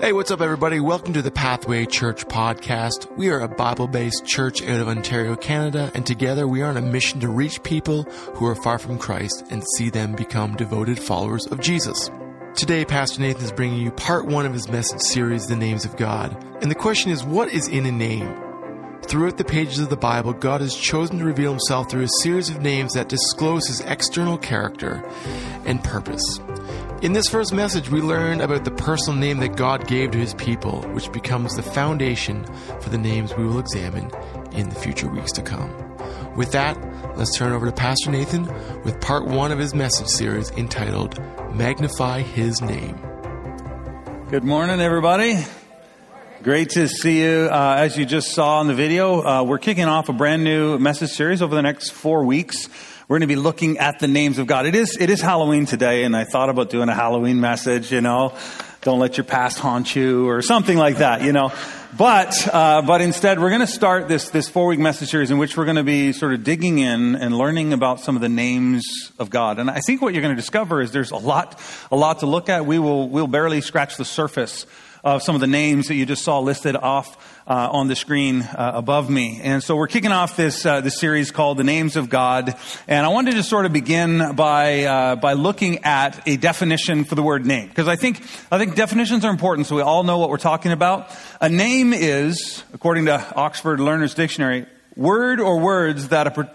Hey, what's up, everybody? Welcome to the Pathway Church podcast. We are a Bible based church out of Ontario, Canada, and together we are on a mission to reach people who are far from Christ and see them become devoted followers of Jesus. Today, Pastor Nathan is bringing you part one of his message series, The Names of God. And the question is, what is in a name? Throughout the pages of the Bible, God has chosen to reveal himself through a series of names that disclose his external character and purpose. In this first message, we learn about the personal name that God gave to his people, which becomes the foundation for the names we will examine in the future weeks to come. With that, let's turn over to Pastor Nathan with part one of his message series entitled Magnify His Name. Good morning, everybody. Great to see you. Uh, as you just saw in the video, uh, we're kicking off a brand new message series over the next four weeks. We're going to be looking at the names of God. It is, it is Halloween today, and I thought about doing a Halloween message, you know, don't let your past haunt you, or something like that, you know. But, uh, but instead, we're going to start this, this four week message series in which we're going to be sort of digging in and learning about some of the names of God. And I think what you're going to discover is there's a lot, a lot to look at. We will, we'll barely scratch the surface of some of the names that you just saw listed off uh, on the screen uh, above me. And so we're kicking off this uh, this series called "The Names of God," and I wanted to sort of begin by uh, by looking at a definition for the word name because I think I think definitions are important, so we all know what we're talking about. A name is, according to Oxford Learner's Dictionary, word or words that a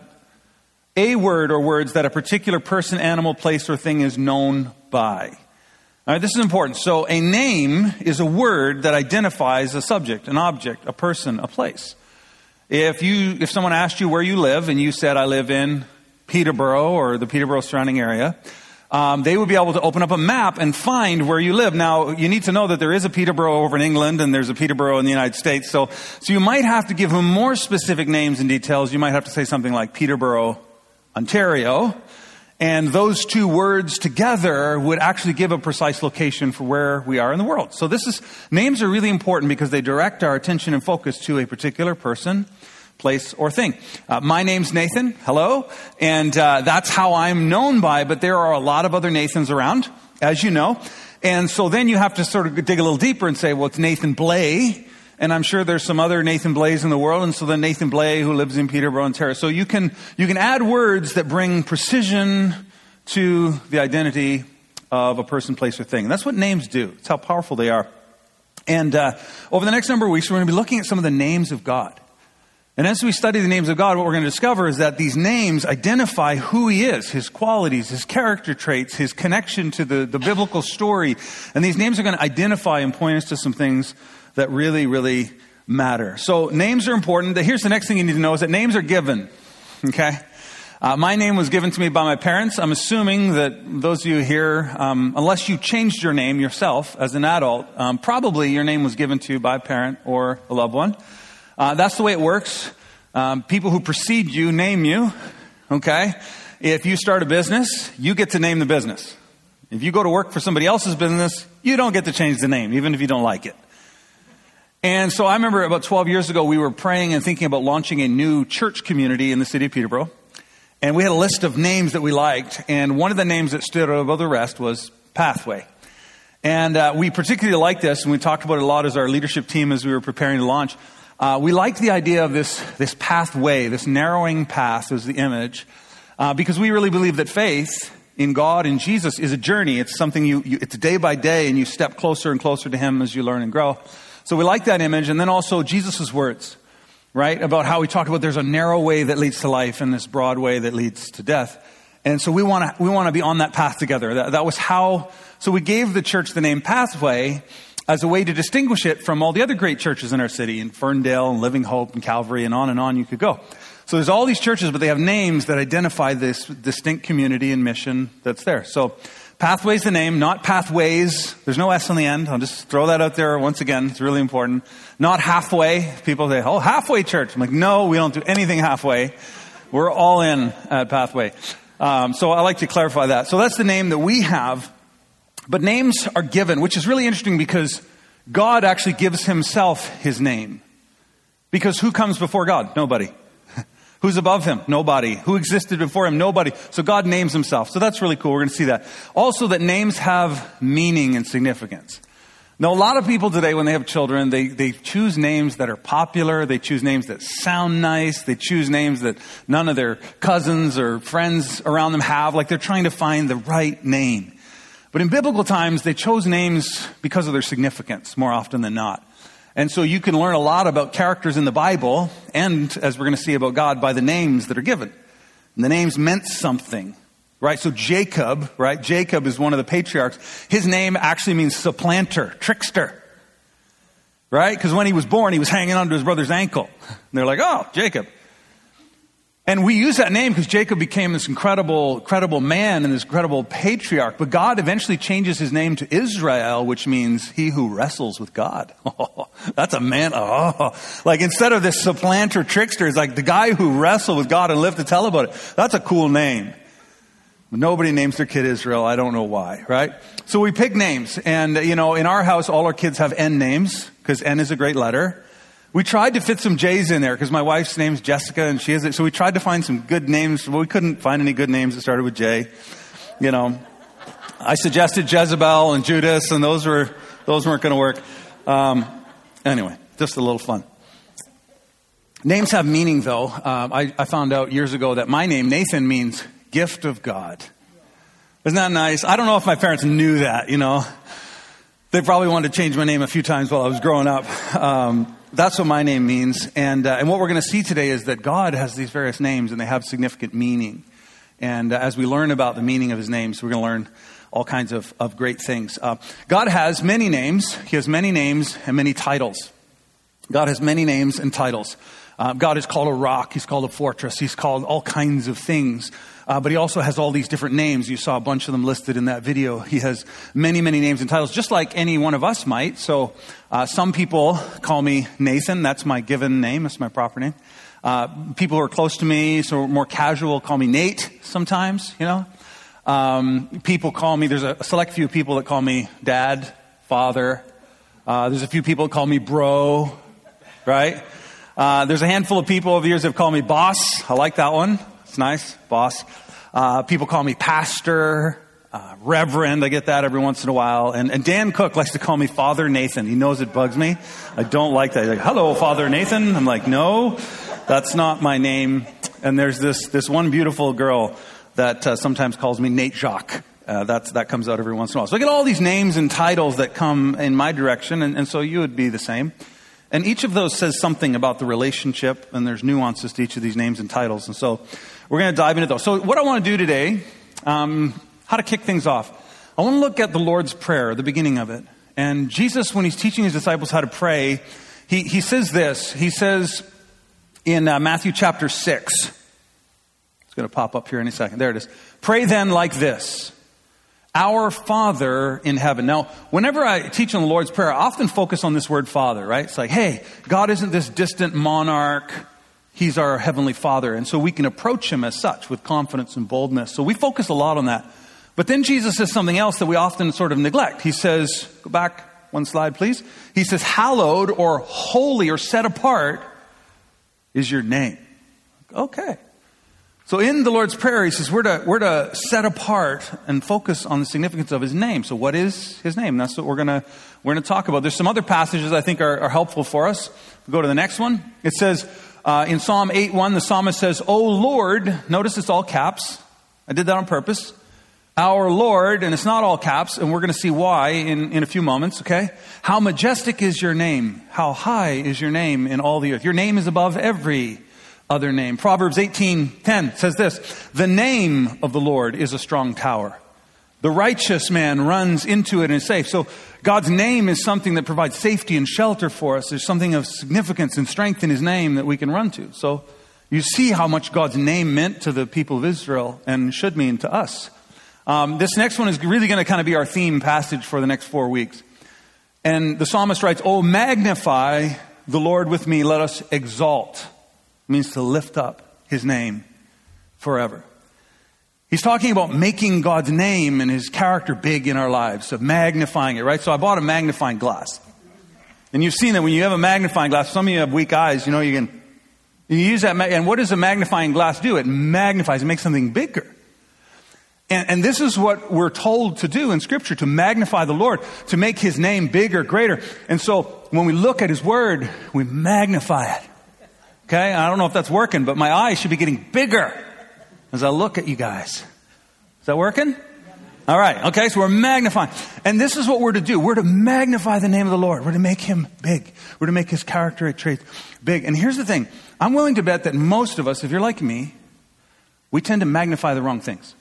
a word or words that a particular person, animal, place, or thing is known by. All right, this is important. So, a name is a word that identifies a subject, an object, a person, a place. If you, if someone asked you where you live and you said, I live in Peterborough or the Peterborough surrounding area, um, they would be able to open up a map and find where you live. Now, you need to know that there is a Peterborough over in England and there's a Peterborough in the United States. So, so you might have to give them more specific names and details. You might have to say something like Peterborough, Ontario. And those two words together would actually give a precise location for where we are in the world. So this is, names are really important because they direct our attention and focus to a particular person, place, or thing. Uh, my name's Nathan. Hello. And uh, that's how I'm known by, but there are a lot of other Nathans around, as you know. And so then you have to sort of dig a little deeper and say, well, it's Nathan Blay. And I'm sure there's some other Nathan Blaze in the world, and so then Nathan Blay who lives in Peterborough, Ontario. So you can, you can add words that bring precision to the identity of a person, place, or thing. And that's what names do. It's how powerful they are. And uh, over the next number of weeks, we're going to be looking at some of the names of God. And as we study the names of God, what we're going to discover is that these names identify who He is, His qualities, His character traits, His connection to the, the biblical story. And these names are going to identify and point us to some things that really, really matter. So names are important. Here's the next thing you need to know is that names are given. Okay? Uh, my name was given to me by my parents. I'm assuming that those of you here, um, unless you changed your name yourself as an adult, um, probably your name was given to you by a parent or a loved one. Uh, that's the way it works. Um, people who precede you name you. Okay? If you start a business, you get to name the business. If you go to work for somebody else's business, you don't get to change the name, even if you don't like it. And so I remember about 12 years ago, we were praying and thinking about launching a new church community in the city of Peterborough. And we had a list of names that we liked. And one of the names that stood out above the rest was Pathway. And uh, we particularly liked this, and we talked about it a lot as our leadership team as we were preparing to launch. Uh, we liked the idea of this, this pathway, this narrowing path was the image, uh, because we really believe that faith in God and Jesus is a journey. It's something you, you, it's day by day, and you step closer and closer to Him as you learn and grow. So we like that image. And then also Jesus' words, right? About how we talked about there's a narrow way that leads to life and this broad way that leads to death. And so we want to, we want to be on that path together. That, that was how, so we gave the church the name Pathway as a way to distinguish it from all the other great churches in our city, in Ferndale and Living Hope and Calvary and on and on you could go. So there's all these churches, but they have names that identify this distinct community and mission that's there. So Pathway's the name, not pathways. There's no S on the end. I'll just throw that out there once again. It's really important. Not halfway. People say, oh, halfway church. I'm like, no, we don't do anything halfway. We're all in at Pathway. Um, so I like to clarify that. So that's the name that we have. But names are given, which is really interesting because God actually gives himself his name. Because who comes before God? Nobody. Who's above him? Nobody. Who existed before him? Nobody. So God names himself. So that's really cool. We're going to see that. Also, that names have meaning and significance. Now, a lot of people today, when they have children, they, they choose names that are popular. They choose names that sound nice. They choose names that none of their cousins or friends around them have. Like they're trying to find the right name. But in biblical times, they chose names because of their significance more often than not. And so you can learn a lot about characters in the Bible and, as we're going to see about God, by the names that are given. And the names meant something right? So Jacob, right? Jacob is one of the patriarchs. His name actually means supplanter, trickster, right? Because when he was born, he was hanging onto his brother's ankle. And they're like, oh, Jacob. And we use that name because Jacob became this incredible, incredible man and this incredible patriarch. But God eventually changes his name to Israel, which means he who wrestles with God. Oh, that's a man. Oh, like instead of this supplanter trickster, it's like the guy who wrestled with God and lived to tell about it. That's a cool name. Nobody names their kid Israel. I don't know why, right? So we pick names. And, you know, in our house, all our kids have N names because N is a great letter. We tried to fit some J's in there because my wife's name's Jessica and she is it. So we tried to find some good names. Well, we couldn't find any good names that started with J. You know, I suggested Jezebel and Judas and those were, those weren't going to work. Um, anyway, just a little fun. Names have meaning though. Um, I, I found out years ago that my name, Nathan, means gift of God. Isn't that nice? I don't know if my parents knew that, you know. They probably wanted to change my name a few times while I was growing up. Um, that's what my name means. And, uh, and what we're going to see today is that God has these various names and they have significant meaning. And uh, as we learn about the meaning of his names, we're going to learn all kinds of, of great things. Uh, God has many names. He has many names and many titles. God has many names and titles. Uh, God is called a rock. He's called a fortress. He's called all kinds of things. Uh, but he also has all these different names. You saw a bunch of them listed in that video. He has many, many names and titles, just like any one of us might. So uh, some people call me Nathan. That's my given name. That's my proper name. Uh, people who are close to me, so more casual, call me Nate sometimes, you know. Um, people call me, there's a select few people that call me dad, father. Uh, there's a few people that call me bro, right? Uh, there's a handful of people over the years that have called me boss. I like that one. It's nice, boss. Uh, people call me pastor, uh, reverend. I get that every once in a while. And, and, Dan Cook likes to call me Father Nathan. He knows it bugs me. I don't like that. He's like, hello, Father Nathan. I'm like, no, that's not my name. And there's this, this one beautiful girl that uh, sometimes calls me Nate Jacques. Uh, that's, that comes out every once in a while. So I get all these names and titles that come in my direction, and, and so you would be the same. And each of those says something about the relationship, and there's nuances to each of these names and titles. And so we're going to dive into those. So, what I want to do today, um, how to kick things off, I want to look at the Lord's Prayer, the beginning of it. And Jesus, when he's teaching his disciples how to pray, he, he says this. He says in uh, Matthew chapter 6, it's going to pop up here in a second. There it is. Pray then like this. Our Father in heaven. Now, whenever I teach on the Lord's Prayer, I often focus on this word Father, right? It's like, hey, God isn't this distant monarch He's our Heavenly Father. And so we can approach Him as such with confidence and boldness. So we focus a lot on that. But then Jesus says something else that we often sort of neglect. He says, go back one slide, please. He says, hallowed or holy or set apart is your name. Okay. So in the Lord's Prayer, he says we're to, we're to set apart and focus on the significance of his name. So what is his name? That's what we're gonna, we're gonna talk about. There's some other passages I think are, are helpful for us. We'll go to the next one. It says, uh, in Psalm 8:1, the psalmist says, "O Lord," notice it's all caps. I did that on purpose. Our Lord, and it's not all caps, and we're going to see why in, in a few moments, okay? How majestic is your name? How high is your name in all the earth? Your name is above every other name. Proverbs 18:10 says this, "The name of the Lord is a strong tower. The righteous man runs into it and is safe." So God's name is something that provides safety and shelter for us. There's something of significance and strength in his name that we can run to. So you see how much God's name meant to the people of Israel and should mean to us. Um, this next one is really going to kind of be our theme passage for the next four weeks. And the psalmist writes, Oh, magnify the Lord with me. Let us exalt. Means to lift up his name forever. He's talking about making God's name and his character big in our lives, of magnifying it, right? So I bought a magnifying glass. And you've seen that when you have a magnifying glass, some of you have weak eyes, you know, you can you use that, and what does a magnifying glass do? It magnifies, it makes something bigger. And, and, this is what we're told to do in Scripture to magnify the Lord, to make His name bigger, greater. And so when we look at His Word, we magnify it. Okay? I don't know if that's working, but my eyes should be getting bigger as I look at you guys. Is that working? All right. Okay. So we're magnifying. And this is what we're to do. We're to magnify the name of the Lord. We're to make him big. We're to make his character traits big. And here's the thing. I'm willing to bet that most of us, if you're like me, we tend to magnify the wrong things.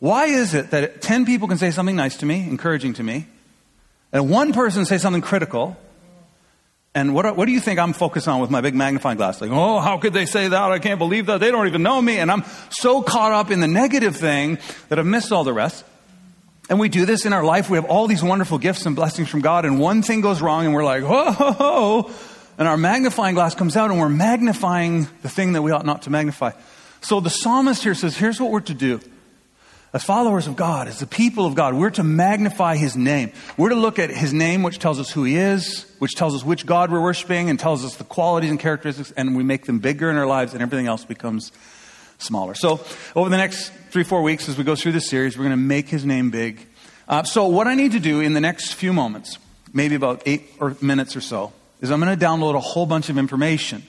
Why is it that 10 people can say something nice to me, encouraging to me, and one person say something critical, and what, what do you think I'm focused on with my big magnifying glass? Like, oh, how could they say that? I can't believe that. They don't even know me. And I'm so caught up in the negative thing that I've missed all the rest. And we do this in our life. We have all these wonderful gifts and blessings from God, and one thing goes wrong, and we're like, whoa, ho, ho. and our magnifying glass comes out, and we're magnifying the thing that we ought not to magnify. So the psalmist here says, here's what we're to do. As followers of God, as the people of God, we're to magnify His name. We're to look at His name, which tells us who He is, which tells us which God we're worshiping, and tells us the qualities and characteristics, and we make them bigger in our lives, and everything else becomes smaller. So, over the next three, four weeks, as we go through this series, we're going to make His name big. Uh, so, what I need to do in the next few moments, maybe about eight or minutes or so, is I'm going to download a whole bunch of information.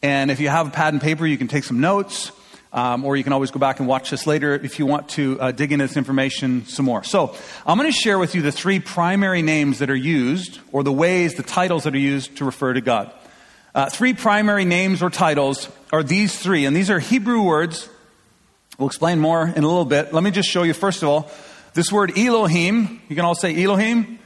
And if you have a pad and paper, you can take some notes. Um, or you can always go back and watch this later if you want to uh, dig into this information some more. So, I'm going to share with you the three primary names that are used, or the ways, the titles that are used to refer to God. Uh, three primary names or titles are these three, and these are Hebrew words. We'll explain more in a little bit. Let me just show you, first of all, this word Elohim. You can all say Elohim. Elohim.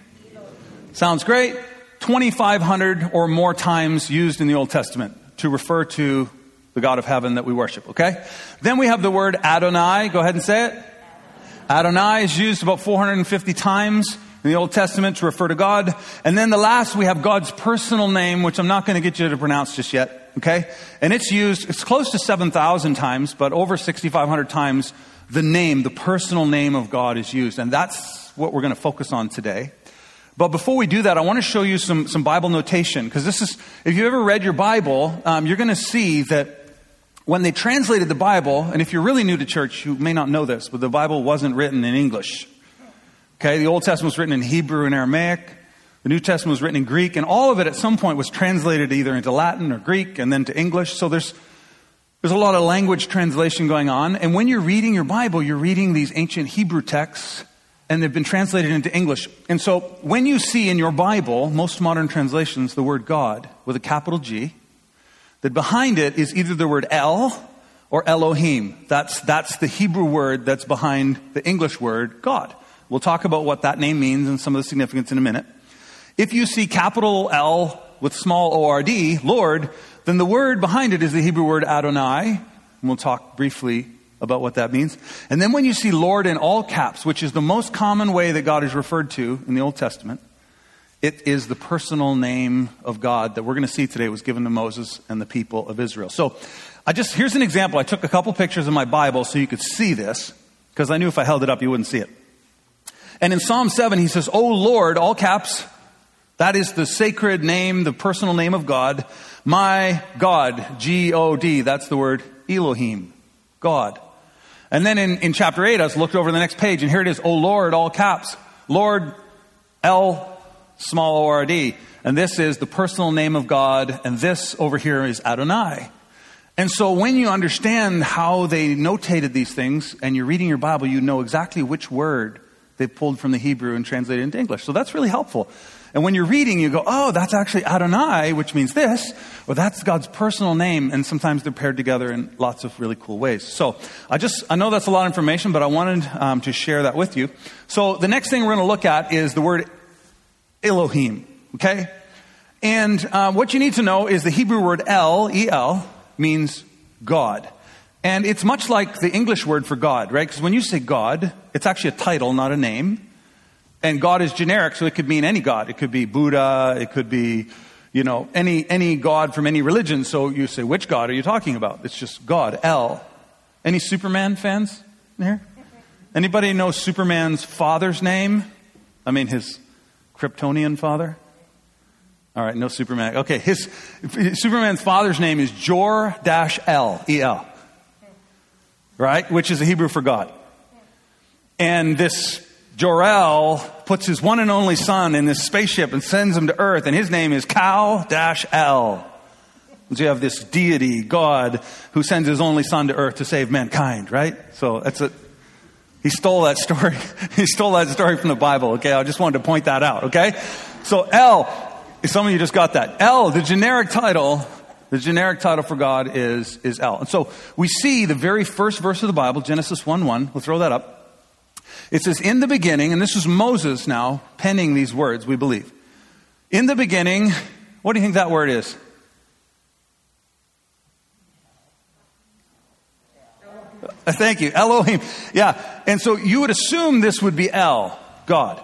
Sounds great. 2,500 or more times used in the Old Testament to refer to the God of heaven that we worship, okay? Then we have the word Adonai. Go ahead and say it. Adonai is used about 450 times in the Old Testament to refer to God. And then the last, we have God's personal name, which I'm not going to get you to pronounce just yet, okay? And it's used, it's close to 7,000 times, but over 6,500 times the name, the personal name of God is used. And that's what we're going to focus on today. But before we do that, I want to show you some, some Bible notation, because this is, if you ever read your Bible, um, you're going to see that when they translated the Bible, and if you're really new to church, you may not know this, but the Bible wasn't written in English. Okay, the Old Testament was written in Hebrew and Aramaic. The New Testament was written in Greek, and all of it at some point was translated either into Latin or Greek and then to English. So there's, there's a lot of language translation going on. And when you're reading your Bible, you're reading these ancient Hebrew texts, and they've been translated into English. And so when you see in your Bible, most modern translations, the word God with a capital G, that behind it is either the word El or Elohim. That's, that's the Hebrew word that's behind the English word God. We'll talk about what that name means and some of the significance in a minute. If you see capital L with small O-R-D, Lord, then the word behind it is the Hebrew word Adonai. And we'll talk briefly about what that means. And then when you see Lord in all caps, which is the most common way that God is referred to in the Old Testament, it is the personal name of God that we're going to see today was given to Moses and the people of Israel. So, I just, here's an example. I took a couple pictures of my Bible so you could see this, because I knew if I held it up, you wouldn't see it. And in Psalm 7, he says, Oh Lord, all caps, that is the sacred name, the personal name of God. My God, G O D, that's the word Elohim, God. And then in, in chapter 8, I looked over the next page, and here it is, Oh Lord, all caps, Lord, L small O-R-D. And this is the personal name of God, and this over here is Adonai. And so when you understand how they notated these things and you're reading your Bible, you know exactly which word they pulled from the Hebrew and translated into English. So that's really helpful. And when you're reading, you go, oh, that's actually Adonai, which means this, or that's God's personal name. And sometimes they're paired together in lots of really cool ways. So I just, I know that's a lot of information, but I wanted um, to share that with you. So the next thing we're going to look at is the word Elohim. Okay? And uh, what you need to know is the Hebrew word El, E L, means God. And it's much like the English word for God, right? Because when you say God, it's actually a title, not a name. And God is generic, so it could mean any God. It could be Buddha, it could be, you know, any, any God from any religion. So you say, which God are you talking about? It's just God, El. Any Superman fans here? Anybody know Superman's father's name? I mean, his Kryptonian father? All right, no Superman. Okay, his Superman's father's name is Jor L E L, right? Which is a Hebrew for God. And this Jor-El puts his one and only son in this spaceship and sends him to Earth, and his name is Kal-El. So you have this deity, God, who sends his only son to Earth to save mankind, right? So that's a, he stole that story. he stole that story from the Bible, okay? I just wanted to point that out, okay? So El, some of you just got that. El, the generic title, the generic title for God is, is El. And so we see the very first verse of the Bible, Genesis 1 1. We'll throw that up. It says, In the beginning, and this is Moses now penning these words, we believe. In the beginning, what do you think that word is? Uh, thank you. Elohim. Yeah. And so you would assume this would be El, God.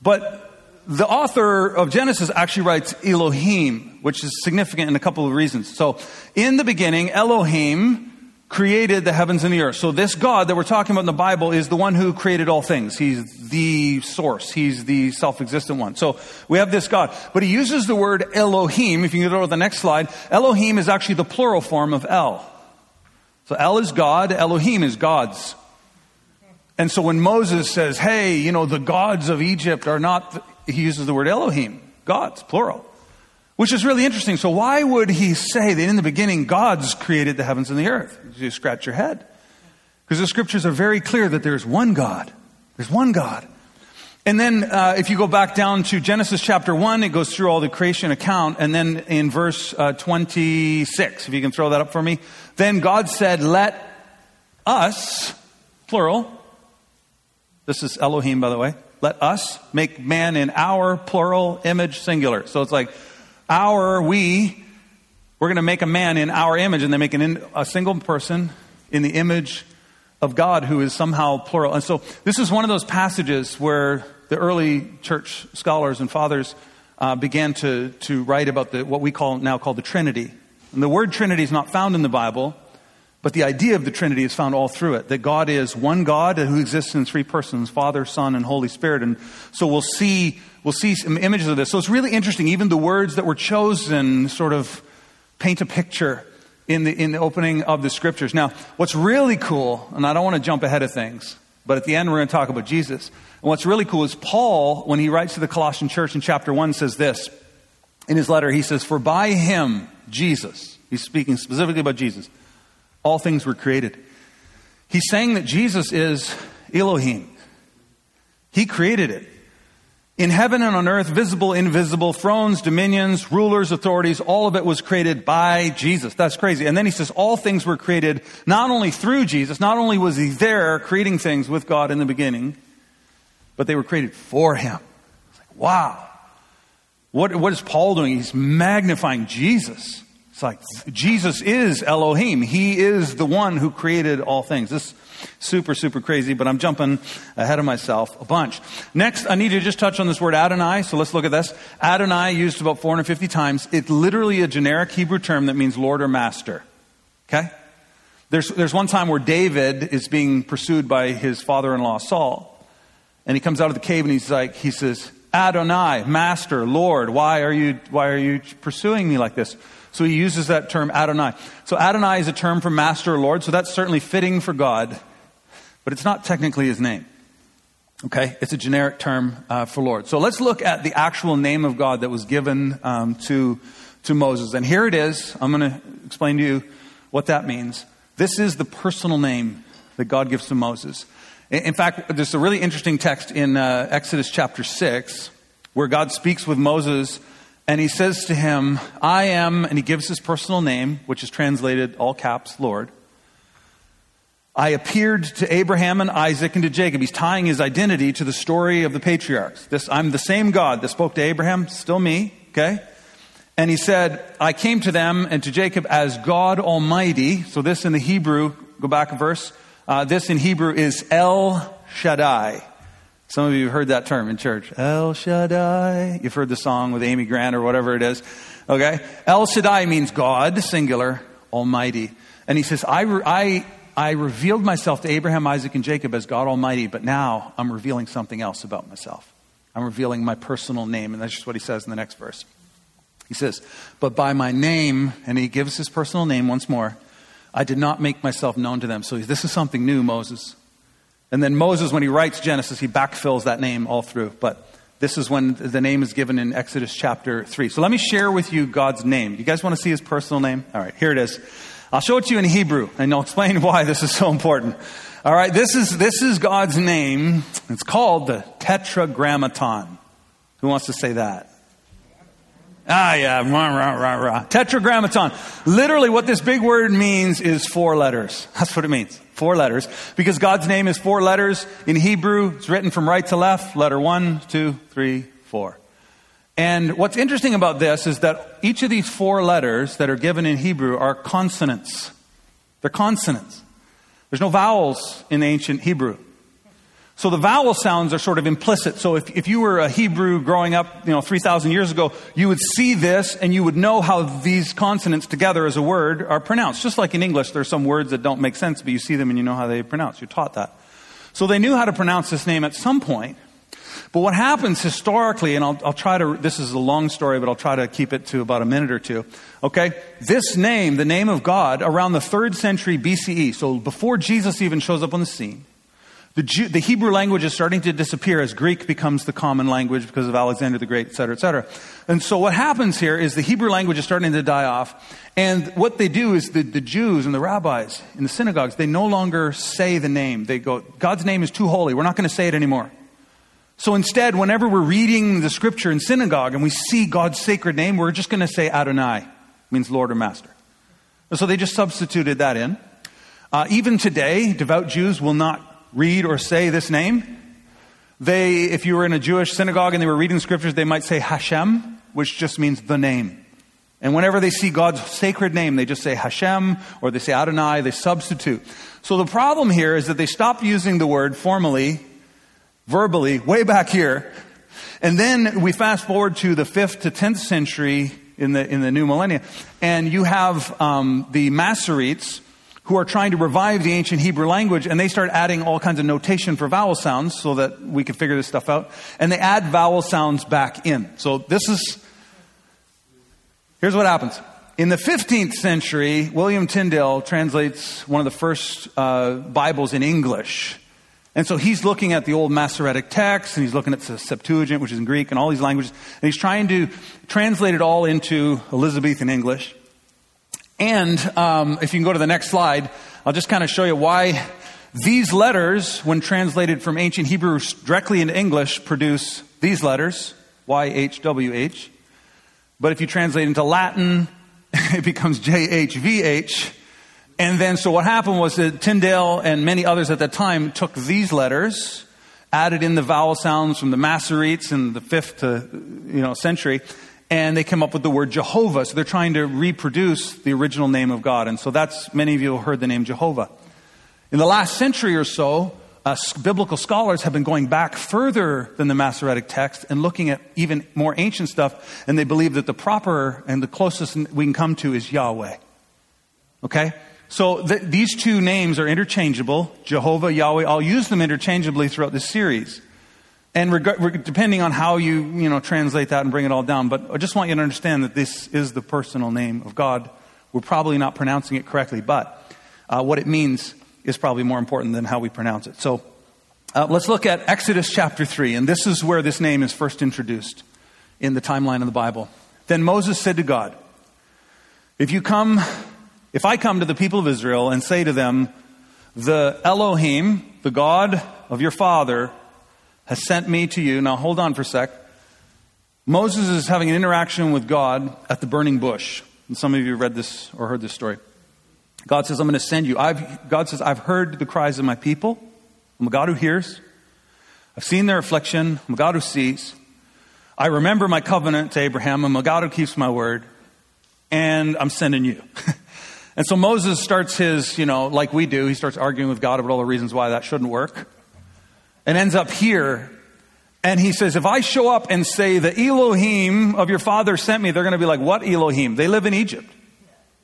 But the author of Genesis actually writes Elohim, which is significant in a couple of reasons. So, in the beginning, Elohim created the heavens and the earth. So this God that we're talking about in the Bible is the one who created all things. He's the source. He's the self-existent one. So we have this God. But he uses the word Elohim. If you can go to the next slide, Elohim is actually the plural form of El. So El is God, Elohim is gods. And so when Moses says, hey, you know, the gods of Egypt are not, he uses the word Elohim, gods, plural. Which is really interesting. So, why would he say that in the beginning God's created the heavens and the earth? You scratch your head. Because the scriptures are very clear that there's one God. There's one God. And then, uh, if you go back down to Genesis chapter 1, it goes through all the creation account. And then in verse uh, 26, if you can throw that up for me, then God said, Let us, plural, this is Elohim, by the way, let us make man in our plural image singular. So it's like, our, we, we're going to make a man in our image, and they make an, a single person in the image of God who is somehow plural. And so this is one of those passages where the early church scholars and fathers uh, began to, to write about the, what we call now called the Trinity. And the word Trinity is not found in the Bible, but the idea of the Trinity is found all through it. That God is one God who exists in three persons, Father, Son, and Holy Spirit. And so we'll see We'll see some images of this. So it's really interesting. Even the words that were chosen sort of paint a picture in the, in the opening of the scriptures. Now, what's really cool, and I don't want to jump ahead of things, but at the end we're going to talk about Jesus. And what's really cool is Paul, when he writes to the Colossian church in chapter 1, says this. In his letter, he says, For by him, Jesus, he's speaking specifically about Jesus, all things were created. He's saying that Jesus is Elohim. He created it. In heaven and on earth, visible, invisible, thrones, dominions, rulers, authorities, all of it was created by Jesus. That's crazy. And then he says all things were created not only through Jesus, not only was he there creating things with God in the beginning, but they were created for him. Like, wow. What, what is Paul doing? He's magnifying Jesus. Like Jesus is Elohim. He is the one who created all things. This is super, super crazy, but I'm jumping ahead of myself a bunch. Next, I need to just touch on this word Adonai. So let's look at this. Adonai used about 450 times. It's literally a generic Hebrew term that means Lord or Master. Okay? There's, there's one time where David is being pursued by his father-in-law Saul. And he comes out of the cave and he's like, he says, Adonai, Master, Lord, why are you, why are you pursuing me like this? So he uses that term Adonai. So Adonai is a term for master or Lord, so that's certainly fitting for God, but it's not technically his name. Okay? It's a generic term uh, for Lord. So let's look at the actual name of God that was given um, to, to Moses. And here it is. I'm going to explain to you what that means. This is the personal name that God gives to Moses. In fact, there's a really interesting text in uh, Exodus chapter 6 where God speaks with Moses and he says to him, I am, and he gives his personal name, which is translated all caps, Lord. I appeared to Abraham and Isaac and to Jacob. He's tying his identity to the story of the patriarchs. This, I'm the same God that spoke to Abraham, still me, okay? And he said, I came to them and to Jacob as God Almighty. So this in the Hebrew, go back a verse. Uh, this in Hebrew is El Shaddai. Some of you have heard that term in church. El Shaddai. You've heard the song with Amy Grant or whatever it is. Okay? El Shaddai means God, singular, Almighty. And he says, I, I, I revealed myself to Abraham, Isaac, and Jacob as God Almighty, but now I'm revealing something else about myself. I'm revealing my personal name. And that's just what he says in the next verse. He says, But by my name, and he gives his personal name once more, I did not make myself known to them. So this is something new, Moses. And then Moses, when he writes Genesis, he backfills that name all through. But this is when the name is given in Exodus chapter 3. So let me share with you God's name. You guys want to see his personal name? All right, here it is. I'll show it to you in Hebrew, and I'll explain why this is so important. All right, this is, this is God's name. It's called the Tetragrammaton. Who wants to say that? Ah, yeah, rah, rah, rah, rah. Tetragrammaton. Literally, what this big word means is four letters. That's what it means. Four letters. Because God's name is four letters. In Hebrew, it's written from right to left. Letter one, two, three, four. And what's interesting about this is that each of these four letters that are given in Hebrew are consonants. They're consonants. There's no vowels in ancient Hebrew. So the vowel sounds are sort of implicit. So if, if you were a Hebrew growing up, you know, 3,000 years ago, you would see this and you would know how these consonants together as a word are pronounced. Just like in English, there's some words that don't make sense, but you see them and you know how they pronounce. You're taught that. So they knew how to pronounce this name at some point. But what happens historically, and I'll, I'll try to, this is a long story, but I'll try to keep it to about a minute or two. Okay? This name, the name of God, around the third century BCE, so before Jesus even shows up on the scene, the, Jew, the, Hebrew language is starting to disappear as Greek becomes the common language because of Alexander the Great, et cetera, et cetera. And so what happens here is the Hebrew language is starting to die off. And what they do is the, the Jews and the rabbis in the synagogues, they no longer say the name. They go, God's name is too holy. We're not going to say it anymore. So instead, whenever we're reading the scripture in synagogue and we see God's sacred name, we're just going to say Adonai, means Lord or Master. And so they just substituted that in. Uh, even today, devout Jews will not read or say this name. They, if you were in a Jewish synagogue and they were reading scriptures, they might say Hashem, which just means the name. And whenever they see God's sacred name, they just say Hashem or they say Adonai, they substitute. So the problem here is that they stopped using the word formally, verbally, way back here. And then we fast forward to the 5th to 10th century in the, in the new millennia, and you have um, the Masoretes, who are trying to revive the ancient Hebrew language, and they start adding all kinds of notation for vowel sounds so that we can figure this stuff out. And they add vowel sounds back in. So this is, here's what happens. In the 15th century, William Tyndale translates one of the first uh, Bibles in English. And so he's looking at the old Masoretic text, and he's looking at the Septuagint, which is in Greek, and all these languages, and he's trying to translate it all into Elizabethan English. And um, if you can go to the next slide, I'll just kind of show you why these letters, when translated from ancient Hebrew directly into English, produce these letters, YHWH. But if you translate into Latin, it becomes JHVH. And then, so what happened was that Tyndale and many others at that time took these letters, added in the vowel sounds from the Masoretes in the fifth to, you know, century, and they came up with the word Jehovah. So they're trying to reproduce the original name of God. And so that's, many of you have heard the name Jehovah. In the last century or so, uh, biblical scholars have been going back further than the Masoretic text and looking at even more ancient stuff, and they believe that the proper and the closest we can come to is Yahweh. Okay? So th- these two names are interchangeable Jehovah, Yahweh. I'll use them interchangeably throughout this series. And reg- depending on how you, you know, translate that and bring it all down, but I just want you to understand that this is the personal name of God. We're probably not pronouncing it correctly, but uh, what it means is probably more important than how we pronounce it. So uh, let's look at Exodus chapter 3, and this is where this name is first introduced in the timeline of the Bible. Then Moses said to God, If you come, if I come to the people of Israel and say to them, The Elohim, the God of your father, has sent me to you. Now hold on for a sec. Moses is having an interaction with God at the burning bush. And some of you have read this or heard this story. God says, I'm going to send you. I've, God says, I've heard the cries of my people. I'm a God who hears. I've seen their affliction. I'm a God who sees. I remember my covenant to Abraham. I'm a God who keeps my word. And I'm sending you. and so Moses starts his, you know, like we do, he starts arguing with God about all the reasons why that shouldn't work and ends up here. And he says, if I show up and say, the Elohim of your father sent me, they're going to be like, what Elohim? They live in Egypt.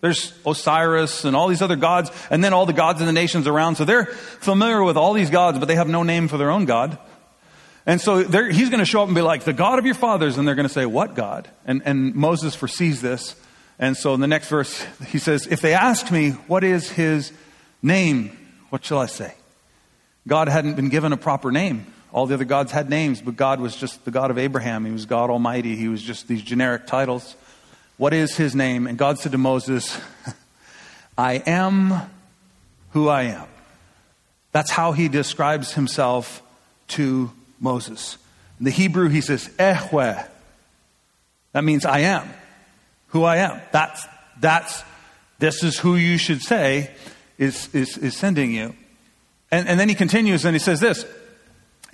There's Osiris and all these other gods, and then all the gods in the nations around. So they're familiar with all these gods, but they have no name for their own God. And so he's going to show up and be like, the God of your fathers. And they're going to say, what God? And, and Moses foresees this. And so in the next verse, he says, if they ask me, what is his name? What shall I say? God hadn't been given a proper name. All the other gods had names, but God was just the God of Abraham. He was God Almighty. He was just these generic titles. What is his name? And God said to Moses, I am who I am. That's how he describes himself to Moses. In the Hebrew, he says, Ehyeh. That means I am who I am. That's, that's, this is who you should say is, is, is sending you. And, and then he continues and he says this.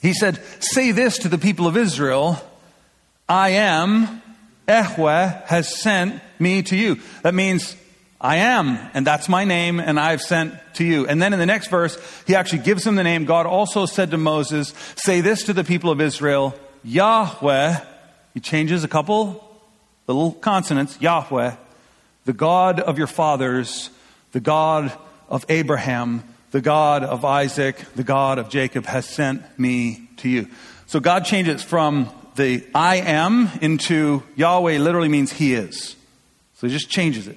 He said, Say this to the people of Israel I am, Ehyeh, has sent me to you. That means I am, and that's my name, and I've sent to you. And then in the next verse, he actually gives him the name. God also said to Moses, Say this to the people of Israel Yahweh. He changes a couple little consonants Yahweh, the God of your fathers, the God of Abraham, the God of Isaac, the God of Jacob has sent me to you. So God changes from the I am into Yahweh literally means he is. So he just changes it.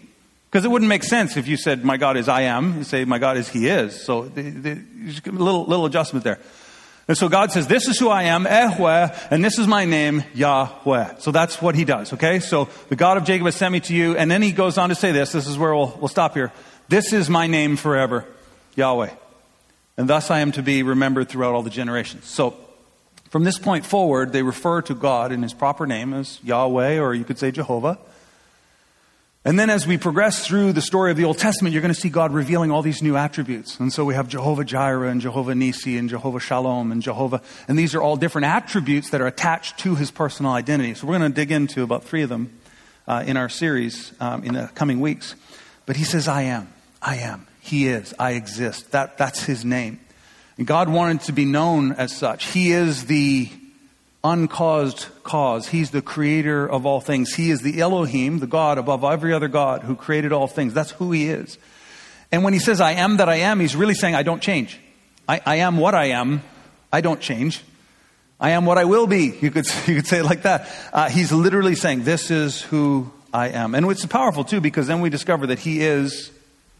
Because it wouldn't make sense if you said, My God is I am. You say, My God is He is. So the, the, a little, little adjustment there. And so God says, This is who I am, Ehyeh, and this is my name, Yahweh. So that's what He does, okay? So the God of Jacob has sent me to you. And then He goes on to say this. This is where we'll, we'll stop here. This is my name forever, Yahweh. And thus I am to be remembered throughout all the generations. So from this point forward, they refer to God in His proper name as Yahweh, or you could say Jehovah. And then as we progress through the story of the Old Testament, you're going to see God revealing all these new attributes. And so we have Jehovah Jireh and Jehovah Nissi and Jehovah Shalom and Jehovah. And these are all different attributes that are attached to his personal identity. So we're going to dig into about three of them uh, in our series um, in the coming weeks. But he says, I am. I am. He is. I exist. That, that's his name. And God wanted to be known as such. He is the uncaused cause. He's the creator of all things. He is the Elohim, the God above every other God who created all things. That's who he is. And when he says, I am that I am, he's really saying, I don't change. I, I am what I am. I don't change. I am what I will be. You could, you could say it like that. Uh, he's literally saying, This is who I am. And it's powerful too, because then we discover that he is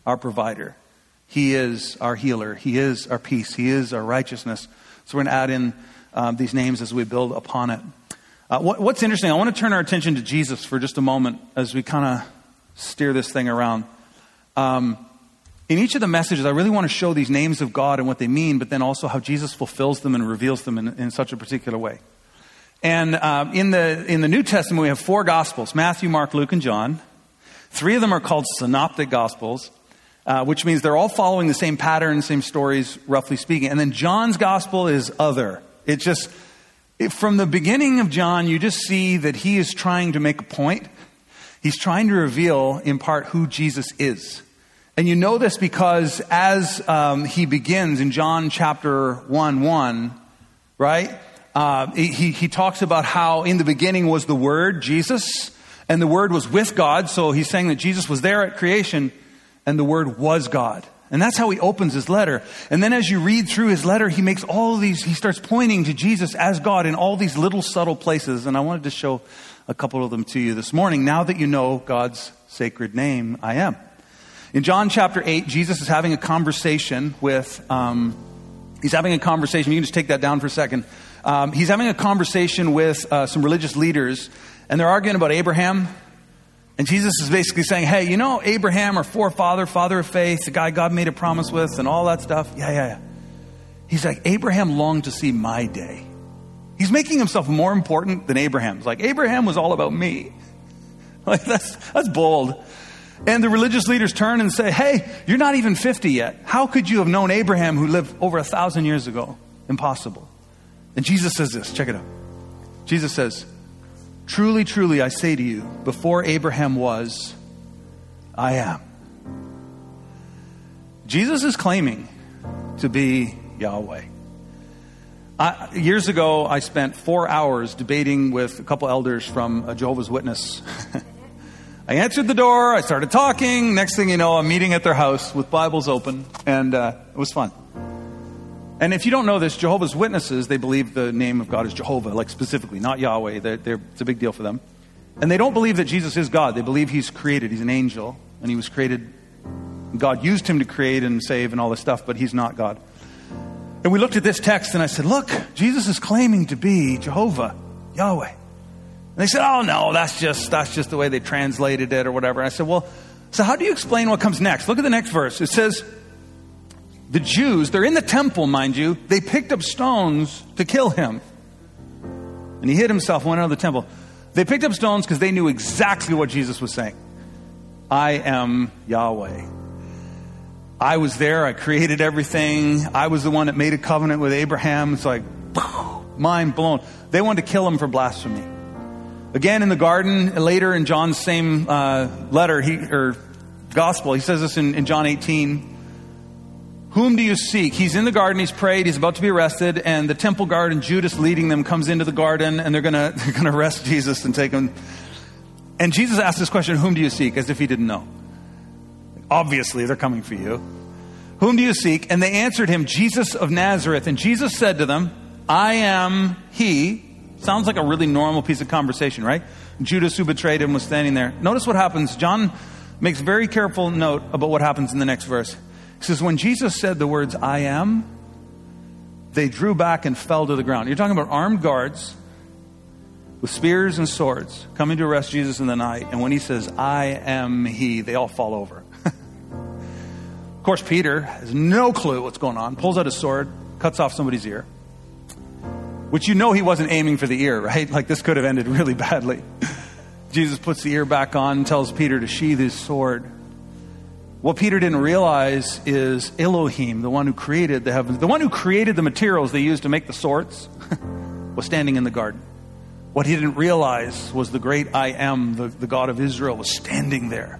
our provider. He is our healer. He is our peace. He is our righteousness. So we're going to add in um, these names as we build upon it. Uh, what, what's interesting, I want to turn our attention to Jesus for just a moment as we kind of steer this thing around. Um, in each of the messages, I really want to show these names of God and what they mean, but then also how Jesus fulfills them and reveals them in, in such a particular way. And uh, in, the, in the New Testament, we have four Gospels Matthew, Mark, Luke, and John. Three of them are called Synoptic Gospels, uh, which means they're all following the same pattern, same stories, roughly speaking. And then John's Gospel is other. It just, it, from the beginning of John, you just see that he is trying to make a point. He's trying to reveal, in part, who Jesus is. And you know this because as um, he begins in John chapter 1 1, right? Uh, he, he talks about how in the beginning was the Word, Jesus, and the Word was with God. So he's saying that Jesus was there at creation, and the Word was God. And that's how he opens his letter. And then as you read through his letter, he makes all these, he starts pointing to Jesus as God in all these little subtle places. And I wanted to show a couple of them to you this morning now that you know God's sacred name, I am. In John chapter 8, Jesus is having a conversation with, um, he's having a conversation. You can just take that down for a second. Um, he's having a conversation with uh, some religious leaders, and they're arguing about Abraham and Jesus is basically saying, hey, you know Abraham, our forefather, father of faith, the guy God made a promise with, and all that stuff? Yeah, yeah, yeah. He's like, Abraham longed to see my day. He's making himself more important than Abraham's. Like, Abraham was all about me. Like, that's, that's bold. And the religious leaders turn and say, hey, you're not even 50 yet. How could you have known Abraham who lived over a thousand years ago? Impossible. And Jesus says this check it out. Jesus says, Truly, truly, I say to you, before Abraham was, I am. Jesus is claiming to be Yahweh. I, years ago, I spent four hours debating with a couple elders from a Jehovah's Witness. I answered the door, I started talking. Next thing you know, I'm meeting at their house with Bibles open, and uh, it was fun. And if you don't know this, Jehovah's Witnesses, they believe the name of God is Jehovah, like specifically, not Yahweh. They're, they're, it's a big deal for them. And they don't believe that Jesus is God. They believe he's created. He's an angel, and he was created. God used him to create and save and all this stuff, but he's not God. And we looked at this text and I said, Look, Jesus is claiming to be Jehovah, Yahweh. And they said, Oh no, that's just that's just the way they translated it or whatever. And I said, Well, so how do you explain what comes next? Look at the next verse. It says, the Jews, they're in the temple, mind you, they picked up stones to kill him. And he hid himself, went out of the temple. They picked up stones because they knew exactly what Jesus was saying. I am Yahweh. I was there. I created everything. I was the one that made a covenant with Abraham. It's like, mind blown. They wanted to kill him for blasphemy. Again, in the garden, later in John's same uh, letter he, or gospel, he says this in, in John 18. Whom do you seek? He's in the garden, he's prayed, he's about to be arrested, and the temple guard and Judas leading them comes into the garden, and they're going to they're gonna arrest Jesus and take him. And Jesus asked this question, Whom do you seek? as if he didn't know. Obviously, they're coming for you. Whom do you seek? And they answered him, Jesus of Nazareth. And Jesus said to them, I am he. Sounds like a really normal piece of conversation, right? Judas, who betrayed him, was standing there. Notice what happens. John makes very careful note about what happens in the next verse. He says, When Jesus said the words, I am, they drew back and fell to the ground. You're talking about armed guards with spears and swords coming to arrest Jesus in the night. And when he says, I am he, they all fall over. of course, Peter has no clue what's going on, pulls out his sword, cuts off somebody's ear. Which you know he wasn't aiming for the ear, right? Like this could have ended really badly. Jesus puts the ear back on and tells Peter to sheathe his sword. What Peter didn't realize is Elohim, the one who created the heavens, the one who created the materials they used to make the swords, was standing in the garden. What he didn't realize was the great I am, the, the God of Israel, was standing there.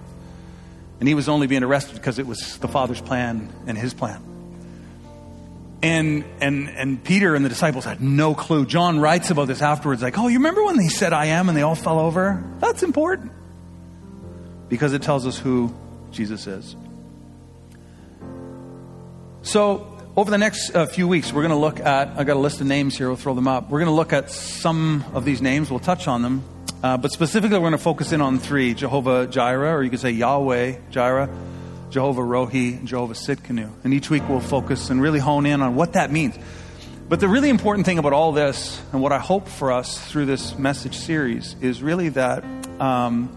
And he was only being arrested because it was the Father's plan and his plan. And, and, and Peter and the disciples had no clue. John writes about this afterwards, like, oh, you remember when they said I am and they all fell over? That's important. Because it tells us who Jesus is. So, over the next uh, few weeks, we're going to look at, I've got a list of names here, we'll throw them up. We're going to look at some of these names, we'll touch on them. Uh, but specifically, we're going to focus in on three Jehovah Jireh, or you could say Yahweh Jireh, Jehovah Rohi, and Jehovah Tsidkenu. And each week we'll focus and really hone in on what that means. But the really important thing about all this, and what I hope for us through this message series, is really that um,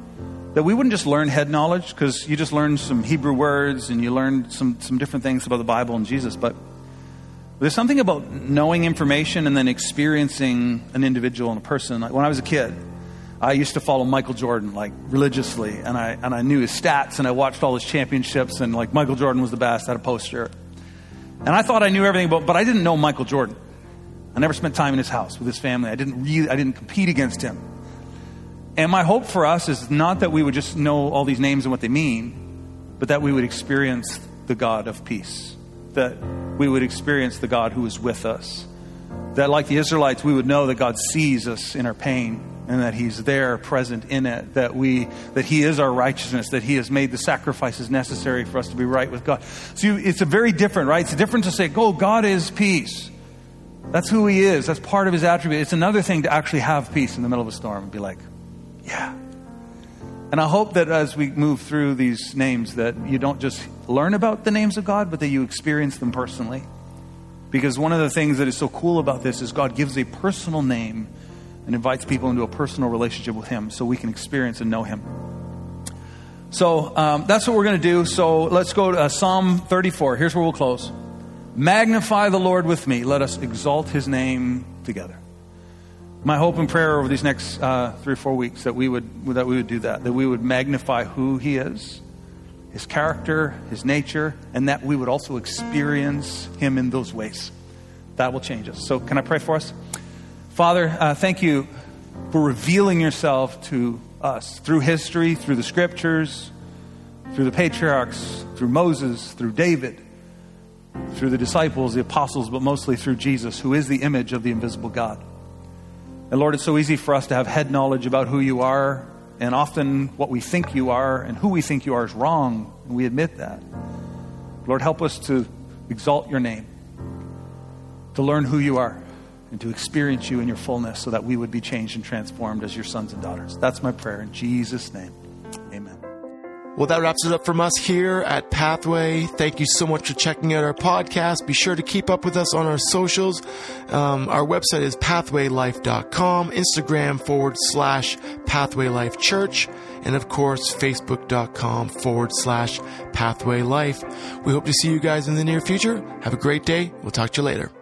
that we wouldn't just learn head knowledge because you just learned some Hebrew words and you learned some, some different things about the Bible and Jesus, but there's something about knowing information and then experiencing an individual and a person. Like when I was a kid, I used to follow Michael Jordan like religiously, and I and I knew his stats, and I watched all his championships, and like Michael Jordan was the best. I had a poster, and I thought I knew everything about, but I didn't know Michael Jordan. I never spent time in his house with his family. I didn't really, I didn't compete against him. And my hope for us is not that we would just know all these names and what they mean, but that we would experience the God of peace, that we would experience the God who is with us, that like the Israelites, we would know that God sees us in our pain and that he's there present in it. That we that he is our righteousness that he has made the sacrifices necessary for us to be right with god. So you, it's a very different right? It's different to say oh god is peace. That's who he is. That's part of his attribute. It's another thing to actually have peace in the middle of a storm and be like yeah and i hope that as we move through these names that you don't just learn about the names of god but that you experience them personally because one of the things that is so cool about this is god gives a personal name and invites people into a personal relationship with Him so we can experience and know Him. So um, that's what we're going to do. So let's go to uh, Psalm 34. Here's where we'll close. Magnify the Lord with me. Let us exalt His name together. My hope and prayer over these next uh, three or four weeks that we would that we would do that. That we would magnify who He is, His character, His nature, and that we would also experience Him in those ways. That will change us. So, can I pray for us? Father, uh, thank you for revealing yourself to us through history, through the scriptures, through the patriarchs, through Moses, through David, through the disciples, the apostles, but mostly through Jesus, who is the image of the invisible God. And Lord, it's so easy for us to have head knowledge about who you are, and often what we think you are and who we think you are is wrong, and we admit that. Lord, help us to exalt your name, to learn who you are and to experience you in your fullness so that we would be changed and transformed as your sons and daughters. That's my prayer in Jesus' name. Well, that wraps it up from us here at Pathway. Thank you so much for checking out our podcast. Be sure to keep up with us on our socials. Um, our website is pathwaylife.com, Instagram forward slash pathwaylife church, and of course, facebook.com forward slash pathwaylife. We hope to see you guys in the near future. Have a great day. We'll talk to you later.